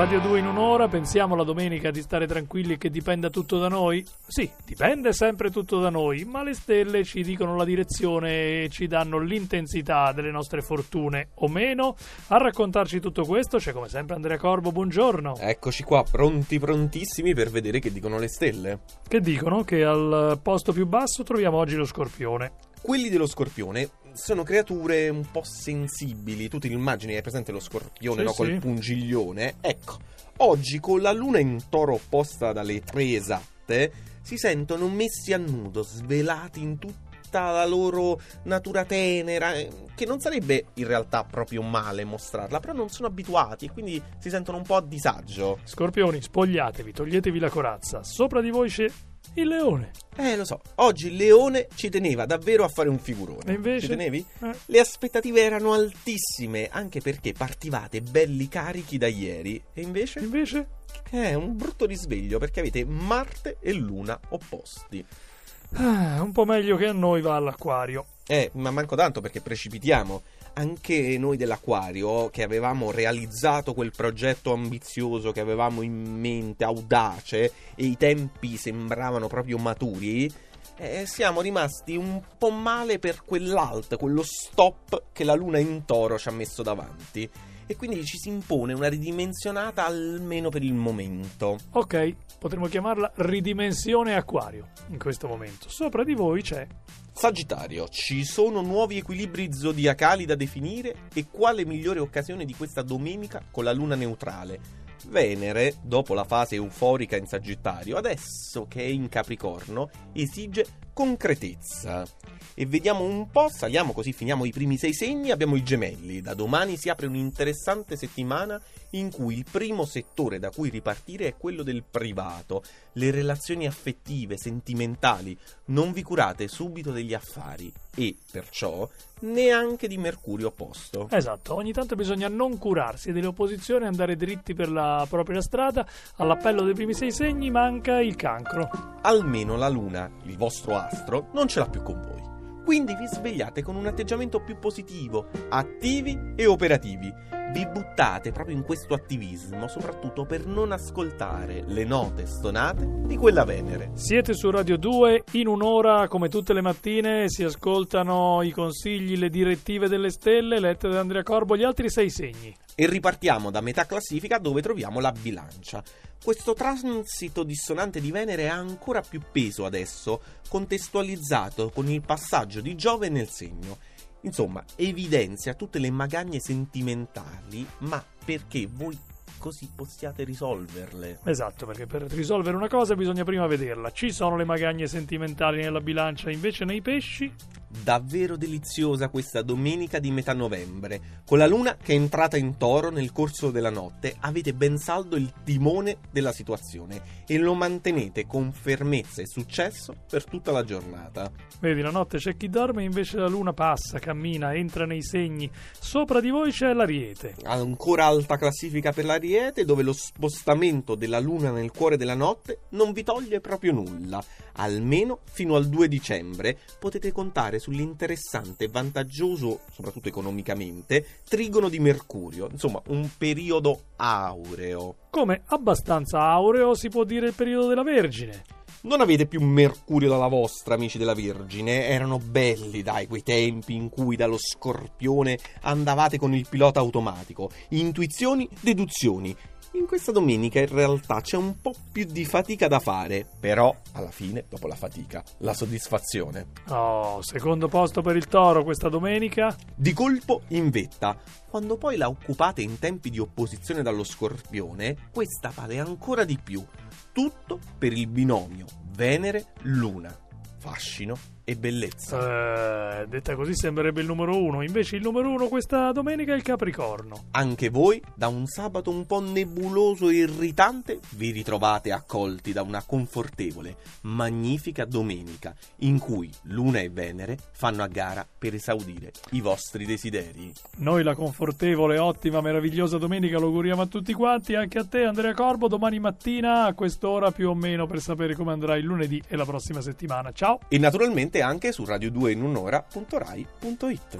Radio 2 in un'ora, pensiamo la domenica di stare tranquilli e che dipenda tutto da noi? Sì, dipende sempre tutto da noi, ma le stelle ci dicono la direzione e ci danno l'intensità delle nostre fortune o meno. A raccontarci tutto questo c'è come sempre Andrea Corbo, buongiorno. Eccoci qua, pronti prontissimi per vedere che dicono le stelle. Che dicono che al posto più basso troviamo oggi lo scorpione. Quelli dello scorpione sono creature un po' sensibili. Tu ti immagini, hai presente lo scorpione Sì, no? sì. col pungiglione? Ecco, oggi con la luna in toro opposta dalle tre esatte, si sentono messi a nudo, svelati in tutta la loro natura tenera, eh, che non sarebbe in realtà proprio male mostrarla, però non sono abituati e quindi si sentono un po' a disagio. Scorpioni, spogliatevi, toglietevi la corazza. Sopra di voi c'è il leone. Eh, lo so, oggi il leone ci teneva davvero a fare un figurone. E invece? Ci tenevi? Eh. Le aspettative erano altissime, anche perché partivate belli carichi da ieri. E invece? Invece? È un brutto risveglio perché avete Marte e Luna opposti. Ah, un po' meglio che a noi va all'acquario. Eh, ma manco tanto perché precipitiamo. Anche noi dell'Aquario, che avevamo realizzato quel progetto ambizioso che avevamo in mente, audace, e i tempi sembravano proprio maturi, eh, siamo rimasti un po' male per quell'alt, quello stop che la luna in toro ci ha messo davanti. E quindi ci si impone una ridimensionata almeno per il momento. Ok, potremmo chiamarla ridimensione acquario in questo momento. Sopra di voi c'è Sagittario, ci sono nuovi equilibri zodiacali da definire e quale migliore occasione di questa domenica con la luna neutrale? Venere, dopo la fase euforica in Sagittario, adesso che è in Capricorno, esige concretezza. E vediamo un po', saliamo così finiamo i primi sei segni, abbiamo i gemelli. Da domani si apre un'interessante settimana in cui il primo settore da cui ripartire è quello del privato, le relazioni affettive, sentimentali. Non vi curate subito degli affari e, perciò, neanche di Mercurio opposto. Esatto, ogni tanto bisogna non curarsi delle opposizioni andare dritti per la propria strada. All'appello dei primi sei segni manca il cancro. Almeno la Luna, il vostro astro, non ce l'ha più con voi. Quindi vi svegliate con un atteggiamento più positivo, attivi e operativi. Vi buttate proprio in questo attivismo, soprattutto per non ascoltare le note stonate di quella Venere. Siete su Radio 2, in un'ora come tutte le mattine si ascoltano i consigli, le direttive delle stelle lette da Andrea Corbo, gli altri sei segni. E ripartiamo da metà classifica dove troviamo la bilancia. Questo transito dissonante di Venere ha ancora più peso adesso, contestualizzato con il passaggio di Giove nel segno. Insomma, evidenzia tutte le magagne sentimentali, ma perché voi così possiate risolverle. Esatto, perché per risolvere una cosa bisogna prima vederla. Ci sono le magagne sentimentali nella bilancia, invece nei pesci Davvero deliziosa questa domenica di metà novembre. Con la luna che è entrata in toro nel corso della notte, avete ben saldo il timone della situazione e lo mantenete con fermezza e successo per tutta la giornata. Vedi, la notte c'è chi dorme, invece la luna passa, cammina, entra nei segni. Sopra di voi c'è l'ariete. Ancora alta classifica per l'Ariete, dove lo spostamento della luna nel cuore della notte non vi toglie proprio nulla. Almeno fino al 2 dicembre potete contare sull'interessante e vantaggioso, soprattutto economicamente, trigono di Mercurio. Insomma, un periodo aureo. Come abbastanza aureo si può dire il periodo della Vergine. Non avete più Mercurio dalla vostra, amici della Vergine. Erano belli, dai, quei tempi in cui dallo scorpione andavate con il pilota automatico. Intuizioni, deduzioni. In questa domenica in realtà c'è un po' più di fatica da fare, però alla fine, dopo la fatica, la soddisfazione. Oh, secondo posto per il toro questa domenica. Di colpo in vetta. Quando poi la occupate in tempi di opposizione dallo scorpione, questa vale ancora di più. Tutto per il binomio Venere-Luna. Fascino e bellezza. Eh, detta così sembrerebbe il numero uno, invece il numero uno questa domenica è il Capricorno. Anche voi, da un sabato un po' nebuloso e irritante, vi ritrovate accolti da una confortevole, magnifica domenica in cui Luna e Venere fanno a gara per esaudire i vostri desideri. Noi la confortevole, ottima, meravigliosa domenica lo auguriamo a tutti quanti, anche a te Andrea Corbo, domani mattina a quest'ora più o meno per sapere come andrà il lunedì e la prossima settimana. Ciao! E naturalmente anche su radio2inun'ora.rai.it.